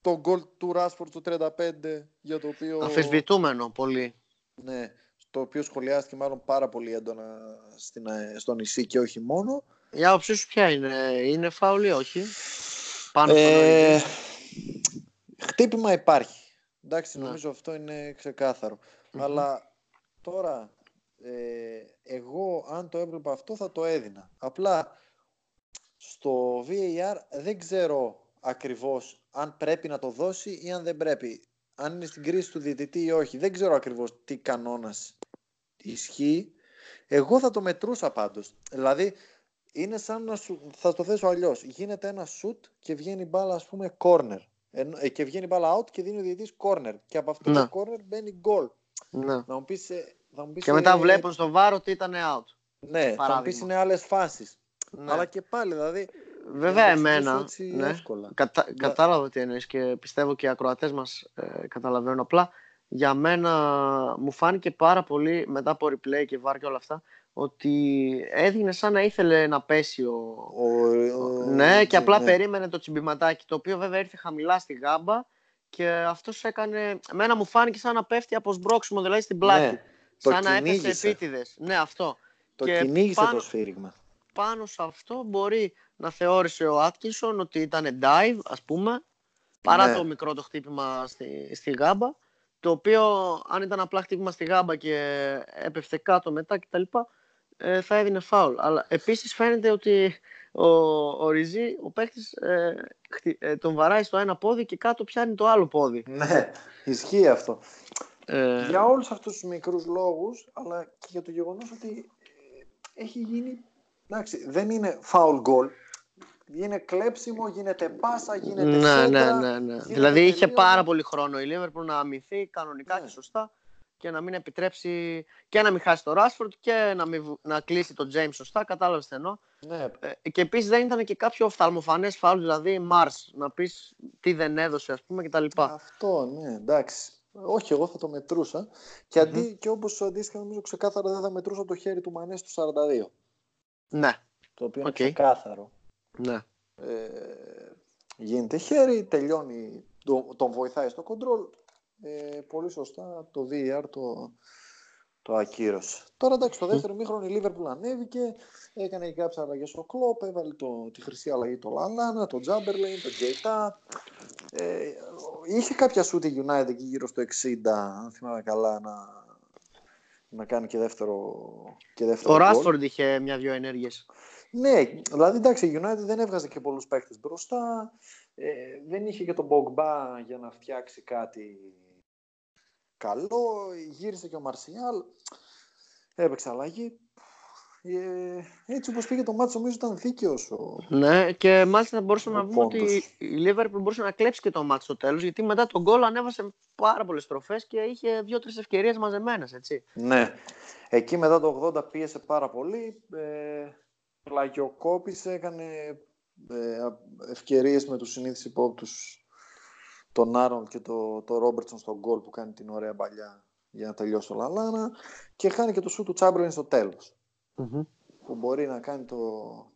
το γκολ του Ράσφορντ στο 35, για το οποίο... Αμφισβητούμενο πολύ. Ναι, το οποίο σχολιάστηκε μάλλον πάρα πολύ έντονα στην, ε, στο νησί και όχι μόνο. Η άποψή σου ποια είναι, είναι φάουλ ή όχι; Πάνω στον Ε, Ορigi. χτύπημα υπάρχει. Εντάξει, Ναι. νομίζω αυτό είναι ξεκάθαρο. Μμμ. Αλλά τώρα, ε, εγώ αν το έβλεπα αυτό θα το έδινα. Απλά στο VAR δεν ξέρω ακριβώς αν πρέπει να το δώσει ή αν δεν πρέπει. Αν είναι στην κρίση του διαιτητή ή όχι. Δεν ξέρω ακριβώς τι κανόνας ισχύει. Εγώ θα το μετρούσα πάντως. Δηλαδή, είναι σαν να σου, θα το θέσω αλλιώς. Γίνεται ένα shoot και βγαίνει μπάλα ας πούμε corner. Ενώ- ε, και βγαίνει μπάλα out και δίνει ο διαιτητής corner. Και από αυτό Ναι. το corner μπαίνει goal. Ναι. Να μου πεις, ε, θα μου πεις, Και μετά ε, βλέπουν στο βάρο ότι ήταν out. Ναι, θα μου παράδειγμα. πεις είναι άλλες φάσεις. Ναι. Αλλά και πάλι δηλαδή. Βέβαια για να το εξηγήσω εμένα, έτσι ναι, εύκολα. κατα... Για- κατάλαβα τι εννοείς και πιστεύω και οι ακροατές μας ε, καταλαβαίνουν απλά. Για μένα μου φάνηκε πάρα πολύ μετά από replay και VAR και όλα αυτά ότι έδινε σαν να ήθελε να πέσει ο... Ο, ο- ναι και απλά ναι. περίμενε το τσιμπηματάκι το οποίο βέβαια ήρθε χαμηλά στη γάμπα και αυτός έκανε... Εμένα μου φάνηκε σαν να πέφτει από σμπρόξιμο δηλαδή στην πλάτη. Ναι, το σαν να έπεσε κυνήγησε. επίτηδες. Ναι αυτό. Το και κυνήγησε πάνω- το σφύριγμα. πάνω σε αυτό μπορεί να θεώρησε ο Άτκινσον ότι ήταν dive, ας πούμε, παρά Ναι. το μικρό το χτύπημα στη, στη γάμπα, το οποίο αν ήταν απλά χτύπημα στη γάμπα και έπεφτε κάτω μετά κτλ. Ε, θα έδινε φάουλ. Αλλά επίσης φαίνεται ότι ο, ο Ριζή, ο παίχτης, ε, χτι- ε, τον βαράει στο ένα πόδι και κάτω πιάνει το άλλο πόδι. Ναι, ισχύει αυτό. Ε, Για όλους αυτούς τους μικρούς λόγους, αλλά και για το γεγονός ότι ε, έχει γίνει, εντάξει, δεν είναι foul goal, είναι κλέψιμο, γίνεται πάσα, γίνεται ναι, ναι, σέντρα, ναι, ναι. γίνεται Δηλαδή είχε τελείωμα. πάρα πολύ χρόνο η Liverpool να αμυνθεί κανονικά Ναι. και σωστά και να μην επιτρέψει και να μην χάσει το Rashford και να, μην, βου- να κλείσει τον James σωστά. Κατάλαβες τι εννοώ. Ναι, Ε, και επίσης δεν ήταν και κάποιο οφθαλμοφανές φάουλ, δηλαδή Mars, να πεις τι δεν έδωσε, ας πούμε κτλ. αυτό, ναι, εντάξει. Όχι, εγώ θα το μετρούσα. Και, αντί, και όπως αντίστοιχα νομίζω ξεκάθαρα δεν θα μετρούσα το χέρι του Μανέ στο 42. Ναι, Το οποίο Οκ. είναι ξεκάθαρο. ναι. Ε, γίνεται χέρι, τελειώνει, το- τον βοηθάει στο κοντρόλ. Ε, πολύ σωστά το VAR το, το ακύρωσε. Τώρα εντάξει, το δεύτερο μήχρονο η Liverpool ανέβηκε, έκανε και κάποιες αλλαγές στο κλόπ, έβαλε το, τη χρυσή αλλαγή το Λαλάνα, το Τζάμπερλιν, το Τζέιτα. Ε, είχε κάποια σούτ η United εκεί γύρω στο 60, αν θυμάμαι καλά, να, να κάνει και δεύτερο, και δεύτερο Ο γκολ. Rashford είχε μια-δυο ενέργειες. Ναι, δηλαδή εντάξει, η United δεν έβγαζε και πολλούς παίκτες μπροστά. Ε, δεν είχε και τον Pogba για να φτιάξει κάτι καλό. Γύρισε και ο Μαρσιάλ. Έπαιξε αλλαγή. Ε, έτσι όπως πήγε το μάτσο νομίζω ήταν δίκαιος ο... Ναι, και μάλιστα μπορούσαμε Ο να πούμε πόντος. ότι η Liverpool μπορούσε να κλέψει και το μάτι στο τέλος, γιατί μετά τον γκολ ανέβασε πάρα πολλές στροφές και είχε δύο-τρεις ευκαιρίες μαζεμένες, έτσι. Ναι. Εκεί μετά το 80 πίεσε πάρα πολύ. Ε, πλαγιοκόπησε, έκανε ε, ευκαιρίες με τους συνήθεις υπόπτους τον Άρον και το, το Ρόμπερτσον στον γκολ που κάνει την ωραία παλιά για να τελειώσει το Λαλάνα και χάνει και το σου του Τσάμπερλιν στο τέλος που μπορεί να κάνει το,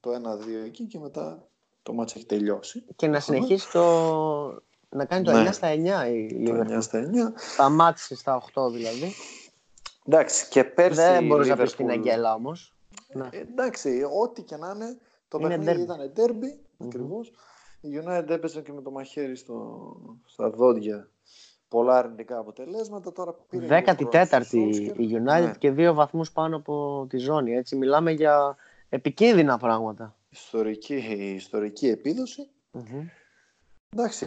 το 1-2 εκεί και μετά το μάτς έχει τελειώσει. Και να συνεχίσει το. να κάνει το Ναι. 9 στα 9 η Το Liverpool. 9 στα 9. Σταμάτησε στα 8 δηλαδή. Εντάξει, και πέρσι Δεν η μπορείς να πεις Liverpool- την αγγέλα όμως. Ναι. Ε, εντάξει, ό,τι και να είναι, το Είναι παιχνίδι derby. ήταν derby, Μμμ. ακριβώς. Η United έπαιζε και με το μαχαίρι στο, στα δόντια πολλά αρνητικά αποτελέσματα. Τώρα πήρε 14η η United ναι. και δύο βαθμούς πάνω από τη ζώνη. Έτσι μιλάμε για επικίνδυνα πράγματα. Ιστορική, ιστορική Εντάξει,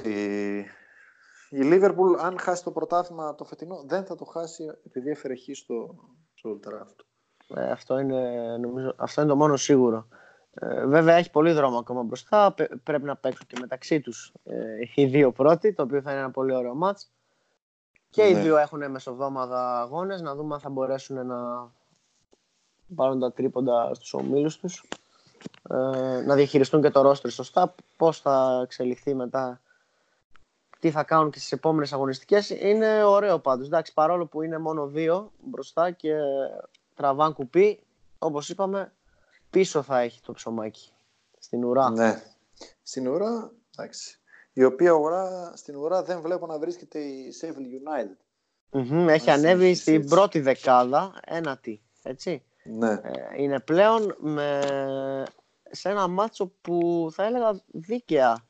η Liverpool αν χάσει το πρωτάθλημα το φετινό δεν θα το χάσει επειδή έφερε χ στο, στο ε, αυτό, είναι, νομίζω, αυτό είναι το μόνο σίγουρο. Ε, βέβαια έχει πολύ δρόμο ακόμα μπροστά. πρέπει να παίξουν και μεταξύ τους ε, οι δύο πρώτοι, το οποίο θα είναι ένα πολύ ωραίο μάτς. Και οι ναι. δύο έχουν μεσοβδόμαδα αγώνες, να δούμε αν θα μπορέσουν να πάρουν τα τρίποντα στους ομίλους τους. Ε, να διαχειριστούν και το ρόστρι σωστά, πώς θα εξελιχθεί μετά τι θα κάνουν και στις επόμενες αγωνιστικές είναι ωραίο πάντως εντάξει, παρόλο που είναι μόνο δύο μπροστά και τραβάν κουπί όπως είπαμε πίσω θα έχει το ψωμάκι στην ουρά ναι, στην ουρά εντάξει η οποία ουρά, στην ουρά δεν βλέπω να βρίσκεται η Sheffield United mm έχει ανέβει στην πρώτη δεκάδα ένατη έτσι ναι. Ε, είναι πλέον με... σε ένα μάτσο που θα έλεγα δίκαια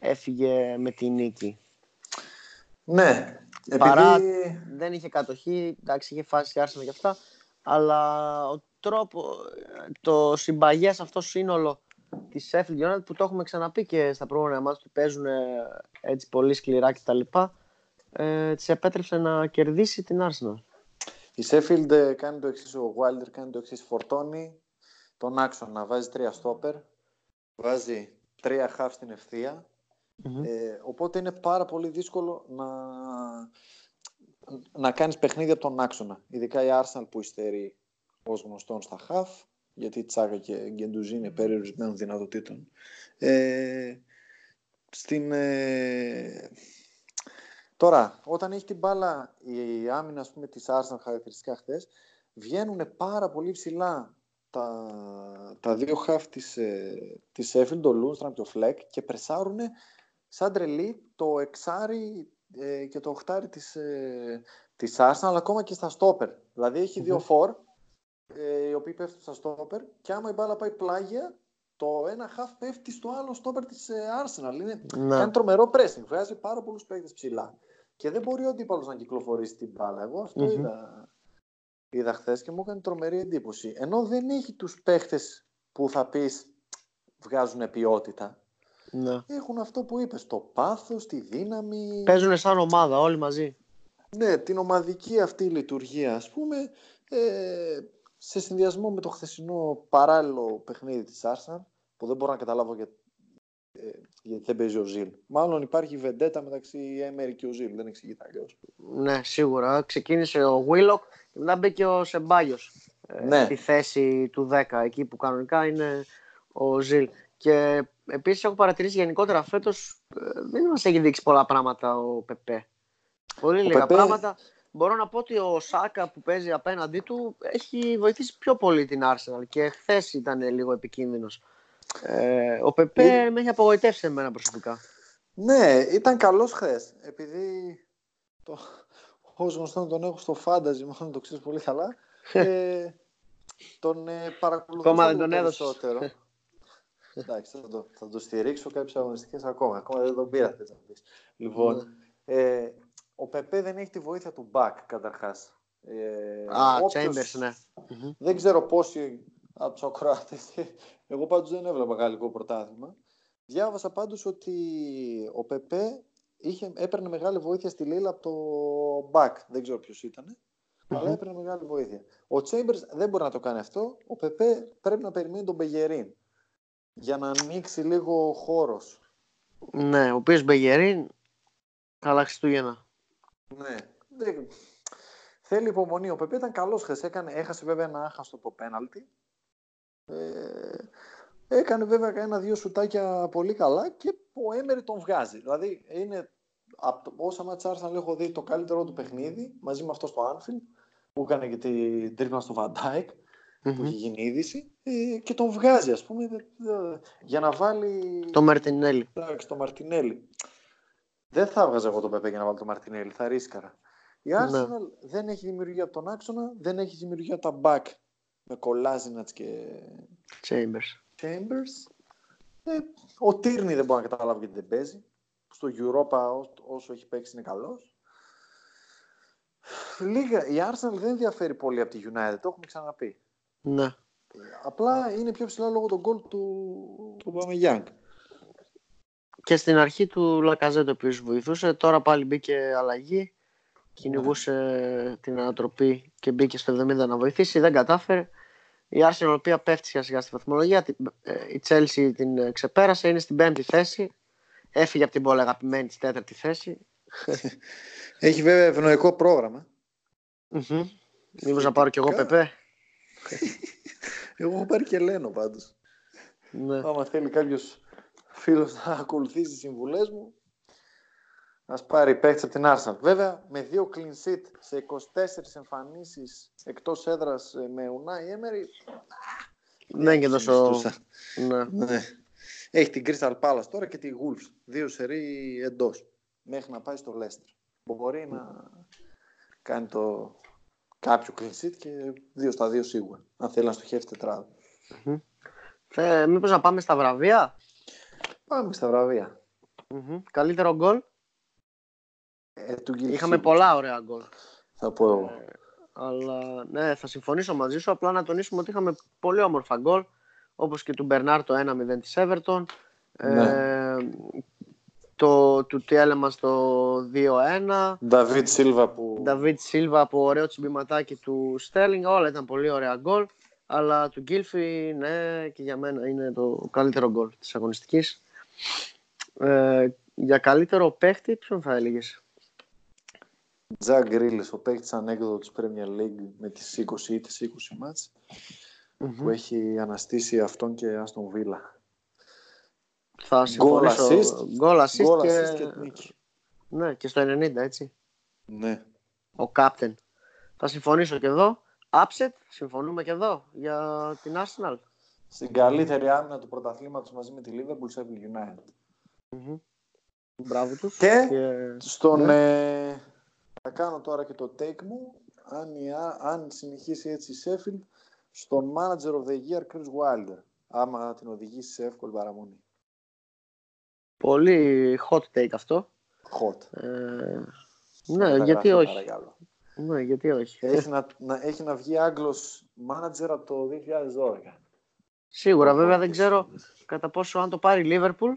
έφυγε με τη νίκη. Ναι. Παρά δεν είχε κατοχή, εντάξει είχε φάση άρσενα και αυτά, αλλά ο τρόπο, το συμπαγές αυτό σύνολο της Sheffield United που το έχουμε ξαναπεί και στα προηγούμενα μάτια που παίζουν έτσι πολύ σκληρά κτλ. Ε, της επέτρεψε να κερδίσει την Arsenal. Η Sheffield κάνει το εξής, ο Wilder κάνει το εξής, φορτώνει τον άξονα, βάζει τρία στόπερ, βάζει τρία χαφ στην ευθεία ε, οπότε είναι πάρα πολύ δύσκολο να, να κάνεις παιχνίδι από τον άξονα. Ειδικά η Arsenal που υστερεί ως γνωστόν στα χαφ, γιατί Τσάκα και Γκεντουζή είναι περιορισμένων δυνατοτήτων. Ε, στην, ε... Τώρα, όταν έχει την μπάλα η άμυνα ας πούμε, της Arsenal χαρακτηριστικά χθες, βγαίνουν πάρα πολύ ψηλά τα, τα δύο χαφ της, ε, της Sheffield, το Lundstram και ο Fleck και πρεσάρουν σαν τρελή το εξάρι ε, και το οχτάρι της, ε, της Arsenal ακόμα και στα στόπερ. Δηλαδή έχει δύο φορ ε, οι οποίοι πέφτουν στα στόπερ και άμα η μπάλα πάει πλάγια το ένα χαφ πέφτει στο άλλο στόπερ της ε, Arsenal. Είναι, ναι. Κάνει τρομερό pressing, βγάζει πάρα πολλούς παίκτες ψηλά. Και δεν μπορεί ο αντίπαλος να κυκλοφορήσει την μπάλα. Εγώ είδα, είδα χθες και μου έκανε τρομερή εντύπωση. Ενώ δεν έχει τους παίχτες που θα πεις βγάζουν ποιότητα. Ναι. Έχουν αυτό που είπες, το πάθος, τη δύναμη. Παίζουν σαν ομάδα όλοι μαζί. Ναι, την ομαδική αυτή λειτουργία ας πούμε ε, σε συνδυασμό με το χθεσινό παράλληλο παιχνίδι της Άρσαν που δεν μπορώ να καταλάβω για, ε, γιατί δεν παίζει ο Ζιλ. Μάλλον υπάρχει βεντέτα μεταξύ Έμερη και ο Ζιλ, δεν εξηγείται αλλιώς. Ναι, σίγουρα. Ξεκίνησε ο Βίλοκ και μετά μπήκε ο Σεμπάγιο. Ε, ναι. Στη θέση του 10, εκεί που κανονικά είναι ο Ζιλ. Και επίσης έχω παρατηρήσει γενικότερα φέτος ε, δεν μας έχει δείξει πολλά πράγματα ο Πεπέ. Πολύ λίγα πράγματα. Μπορώ να πω ότι ο Σάκα που παίζει απέναντί του έχει βοηθήσει πιο πολύ την Arsenal και χθες ήταν λίγο επικίνδυνος. Ε, ο Πεπέ ε... με έχει απογοητεύσει εμένα προσωπικά. Ναι, ήταν καλός χθες. Επειδή το... όσο γνωστό τον έχω στο φάνταζι, μόνο το ξέρεις πολύ καλά. ε, τον ε, παρακολουθώ περισσότερο. Εντάξει, θα το, θα το στηρίξω κάποιες αγωνιστικές ακόμα. Ακόμα δεν τον πήρα, θες να πεις. Λοιπόν, ναι. ε, ο Πεπέ δεν έχει τη βοήθεια του Μπακ καταρχάς. Ε, Α, Chambers, ναι. Δεν ξέρω πόσοι από τους ακροάτε. *laughs* Εγώ πάντως δεν έβλεπα γαλλικό πρωτάθλημα. Διάβασα πάντως ότι ο Πεπέ είχε, έπαιρνε μεγάλη βοήθεια στη Λίλα από το Μπακ. Δεν ξέρω ποιος ήταν. Αλλά έπαιρνε μεγάλη βοήθεια. Ο Chambers δεν μπορεί να το κάνει αυτό. Ο Πεπέ πρέπει να περιμένει τον Μπεγερίν για να ανοίξει λίγο ο χώρος. Ναι, ο οποίος Μπεγερίν, καλά Χριστούγεννα. Ναι, θέλει υπομονή. Ο Πεπέ ήταν καλός χθες, έκανε, έχασε βέβαια ένα άχαστο το πέναλτι. Ε, έκανε βέβαια ένα-δύο σουτάκια πολύ καλά και ο Έμερι τον βγάζει. Δηλαδή είναι από όσα μάτσα να έχω δει το καλύτερο του παιχνίδι μαζί με αυτό στο Anfield που έκανε και την τρίπλα στο Βαντάικ mm-hmm. που έχει γίνει είδηση ε, και τον βγάζει ας πούμε για να βάλει το Μαρτινέλη εντάξει το Μαρτινέλη δεν θα έβγαζα εγώ τον Πεπέ για να βάλω το Μαρτινέλη θα ρίσκαρα η ναι. Arsenal δεν έχει δημιουργία από τον άξονα δεν έχει δημιουργία από τα back με Κολάζινατς και Chambers. Chambers Ε, ο Τύρνη δεν μπορεί να καταλάβει γιατί δεν παίζει. Στο Europa όσο έχει παίξει είναι καλός. Λίγα. Η Arsenal δεν ενδιαφέρει πολύ από τη United, το έχουμε ξαναπεί. Ναι. Απλά είναι πιο ψηλά λόγω των γκολ του, του Young. Και στην αρχή του Λακαζέτο επίση βοηθούσε. Τώρα πάλι μπήκε αλλαγή. Κυνηγούσε ναι. την ανατροπή και μπήκε στο 70 να βοηθήσει. Δεν κατάφερε. Η Arsenal, η οποία πέφτει σιγά σιγά στη βαθμολογία, ε, η Chelsea την ξεπέρασε, είναι στην πέμπτη θέση. Έφυγε από την πολύ αγαπημένη της τέταρτη θέση. *laughs* Έχει βέβαια ευνοϊκό πρόγραμμα. Mm-hmm. Μήπως να πάρω κι εγώ Πεπέ; *laughs* εγώ έχω πάρει και Λένο πάντως. Ναι. Άμα θέλει κάποιος φίλος να ακολουθήσει τις συμβουλές μου, να πάρει παίχτης από την Arsenal. Βέβαια, με δύο clean sheet σε 24 εμφανίσεις εκτός έδρας ε, με Unai Emery, δεν είναι και τόσο... Ναι. ναι. Έχει την Crystal Palace τώρα και τη Wolves. Δύο σερί εντός. Μέχρι να πάει στο Leicester μπορεί να κάνει το κάποιο clean sheet και δύο στα δύο σίγουρα. Αν θέλει να στοχεύσει τετράδα. Ε, μήπως να πάμε στα βραβεία; Πάμε στα βραβεία. Καλύτερο γκολ; Ε, του Είχαμε πολλά ωραία γκολ. Θα πω εγώ. Ε, αλλά ναι, θα συμφωνήσω μαζί σου. Απλά να τονίσουμε ότι είχαμε πολύ όμορφα γκολ. Όπως και του Μπερνάρ το 1-0 της Everton. Ναι. Ε, το, του Τιέλεμα στο 2-1. Νταβίτ Σίλβα που... Νταβίτ Σίλβα από ωραίο τσιμπηματάκι του Στέρλινγκ. Όλα ήταν πολύ ωραία γκολ. Αλλά του Γκίλφι, ναι, και για μένα είναι το καλύτερο γκολ της αγωνιστικής. Ε, για καλύτερο παίχτη, ποιον θα έλεγες; Τζακ Γκρίλες, ο παίχτης ανέκδοτο της Premier League με τις 20 ή τις 20 μάτς, mm-hmm. που έχει αναστήσει αυτόν και Άστον Βίλα. Θα συμφωνήσω. Goal assist, goal assist, goal και... και νίκη. Ναι, και στο 90, έτσι. Ναι. Ο captain. Θα συμφωνήσω και εδώ. Upset, συμφωνούμε και εδώ για την Arsenal. Στην καλύτερη άμυνα του πρωταθλήματος μαζί με τη Liverpool Sheffield United. Mm-hmm. Μπράβο τους. Και, και... στον... Ναι. Ε... θα κάνω τώρα και το take μου. Αν, αν συνεχίσει έτσι η Sheffield, στον manager of the year Chris Wilder. Άμα την οδηγήσει σε εύκολη παραμονή. Πολύ hot take αυτό. Hot. Ε, ναι, γιατί όχι. Παρακαλώ. Ναι, γιατί όχι. Έχει να, να, έχει να βγει Άγγλος manager από το 2012. Σίγουρα, βέβαια δεν ξέρω κατά πόσο αν το πάρει η Liverpool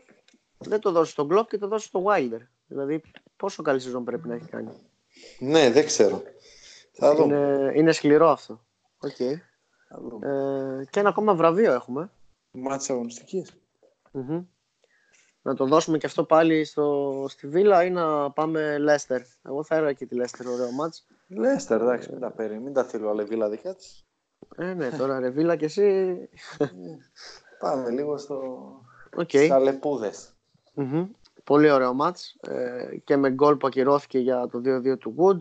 δεν το δώσει στον Klopp και το δώσει στο Wilder. Δηλαδή πόσο καλή σεζόν πρέπει να έχει κάνει. Ναι, δεν ξέρω. Θα δούμε. Είναι, είναι σκληρό αυτό. Okay. Ε, και ένα ακόμα βραβείο έχουμε. Μάτσα αγωνιστικής. Mm-hmm να το δώσουμε και αυτό πάλι στο, στη Βίλα ή να πάμε Λέστερ. Εγώ θα έλεγα και τη Λέστερ, ωραίο μάτς. Λέστερ, εντάξει, μην τα παίρνει, μην τα θέλω αλλά Βίλα δικά της. Ε, ναι, τώρα ρε Βίλα και εσύ. πάμε λίγο στο... Okay. στις αλεπούδες. Mm-hmm. Πολύ ωραίο μάτς ε, και με γκολ που ακυρώθηκε για το 2-2 του Wood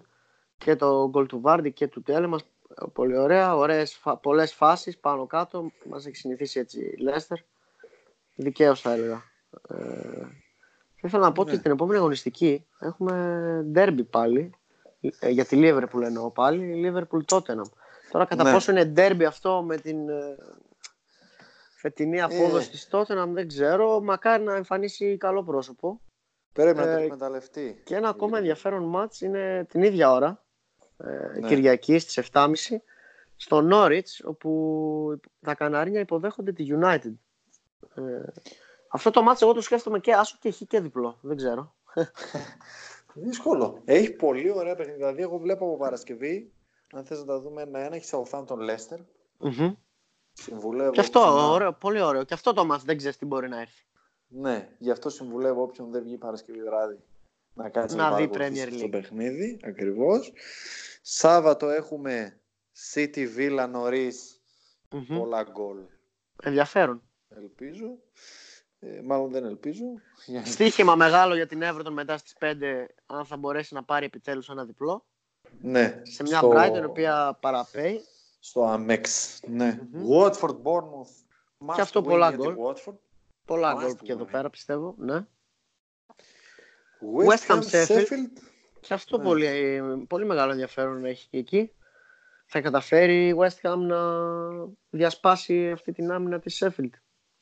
και το γκολ του Βάρντι και του Τέλεμας. Πολύ ωραία, ωραίες, πολλές φάσεις πάνω κάτω. Μας έχει συνηθίσει έτσι η Λέστερ. Δικαίως θα έλεγα. Ε, θα ήθελα να πω ότι ναι. την επόμενη αγωνιστική έχουμε ντέρμπι πάλι. Ε, για τη Liverpool εννοώ πάλι. Liverpool Tottenham. Τώρα κατά ναι. πόσο είναι ντέρμπι αυτό με την ε, φετινή ε. απόδοση ε. της Tottenham δεν ξέρω. Μακάρι να εμφανίσει καλό πρόσωπο. Πρέπει να το εκμεταλλευτεί. Και ένα ακόμα ενδιαφέρον μάτς είναι την ίδια ώρα. Ε, ναι. Κυριακή στις 7.30 στο Norwich όπου τα Κανάρια υποδέχονται τη United. Ε, αυτό το μάτσο εγώ το σκέφτομαι και άσο και χ και διπλό. Δεν ξέρω. *laughs* Δύσκολο. Έχει πολύ ωραία παιχνίδια. Δηλαδή, εγώ βλέπω από Παρασκευή, αν θες να τα δούμε ένα-ένα, έχεις Southampton Leicester. Mm-hmm. Συμβουλεύω. Και αυτό, ωραίο, πολύ ωραίο. Και αυτό το μάτσο δεν ξέρεις τι μπορεί να έρθει. Ναι, γι' αυτό συμβουλεύω όποιον δεν βγει Παρασκευή βράδυ να κάτσει να, να δει Premier League. Στο παιχνίδι, ακριβώς. Σάββατο έχουμε City Villa νωρίς. Mm-hmm. Πολλά γκολ. Ενδιαφέρον. Ελπίζω. Ε, μάλλον δεν ελπίζω. Στίχημα μεγάλο για την Everton μετά στις 5 αν θα μπορέσει να πάρει επιτέλους ένα διπλό. Ναι. Σε μια στο... Brighton η οποία παραπέει. Στο Amex. Ναι. Mm-hmm. Watford, Bournemouth. Και αυτό πολλά γκολ. Πολλά γκολ και εδώ πέρα πιστεύω. Ναι. West, Ham Sheffield. Και αυτό ναι. πολύ, πολύ μεγάλο ενδιαφέρον έχει και εκεί. Θα καταφέρει η West Ham να διασπάσει αυτή την άμυνα της Sheffield.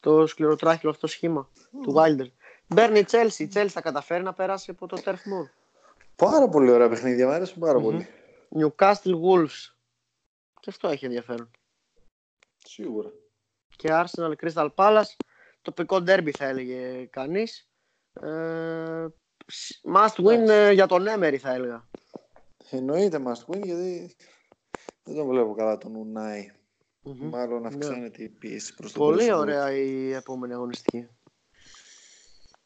Το σκληροτράχυλο αυτό σχήμα του Wilder. Μπέρνει η Chelsea. Η Chelsea θα καταφέρει να περάσει από το Turf Moor. Πάρα πολύ ωραία παιχνίδια, μου αρέσουν πάρα πολύ. Newcastle Wolves. Και αυτό έχει ενδιαφέρον. Σίγουρα. Και Arsenal Crystal Palace. Τοπικό derby θα έλεγε κανείς. Ε, must win ε, για τον Emery θα έλεγα. Εννοείται must win γιατί δεν τον βλέπω καλά τον Ουνάι. Μμμ. Μάλλον Ναι. αυξάνεται η πίεση προς τον Πολύ πρόσωπο. ωραία η επόμενη αγωνιστική.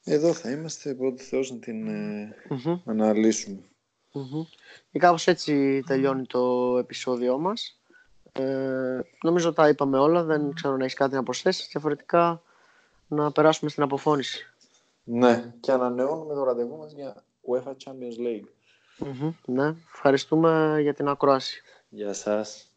Εδώ θα είμαστε πρώτη Θεός να την ε, Μμμ. αναλύσουμε. Μμμ. Και κάπως έτσι τελειώνει το επεισόδιό μας. Ε, νομίζω τα είπαμε όλα, δεν ξέρω να έχεις κάτι να προσθέσεις. Διαφορετικά να περάσουμε στην αποφώνηση. Ναι, και ανανεώνουμε το ραντεβού μας για UEFA Champions League. Μμμ. Ναι, ευχαριστούμε για την ακρόαση. Γεια σας.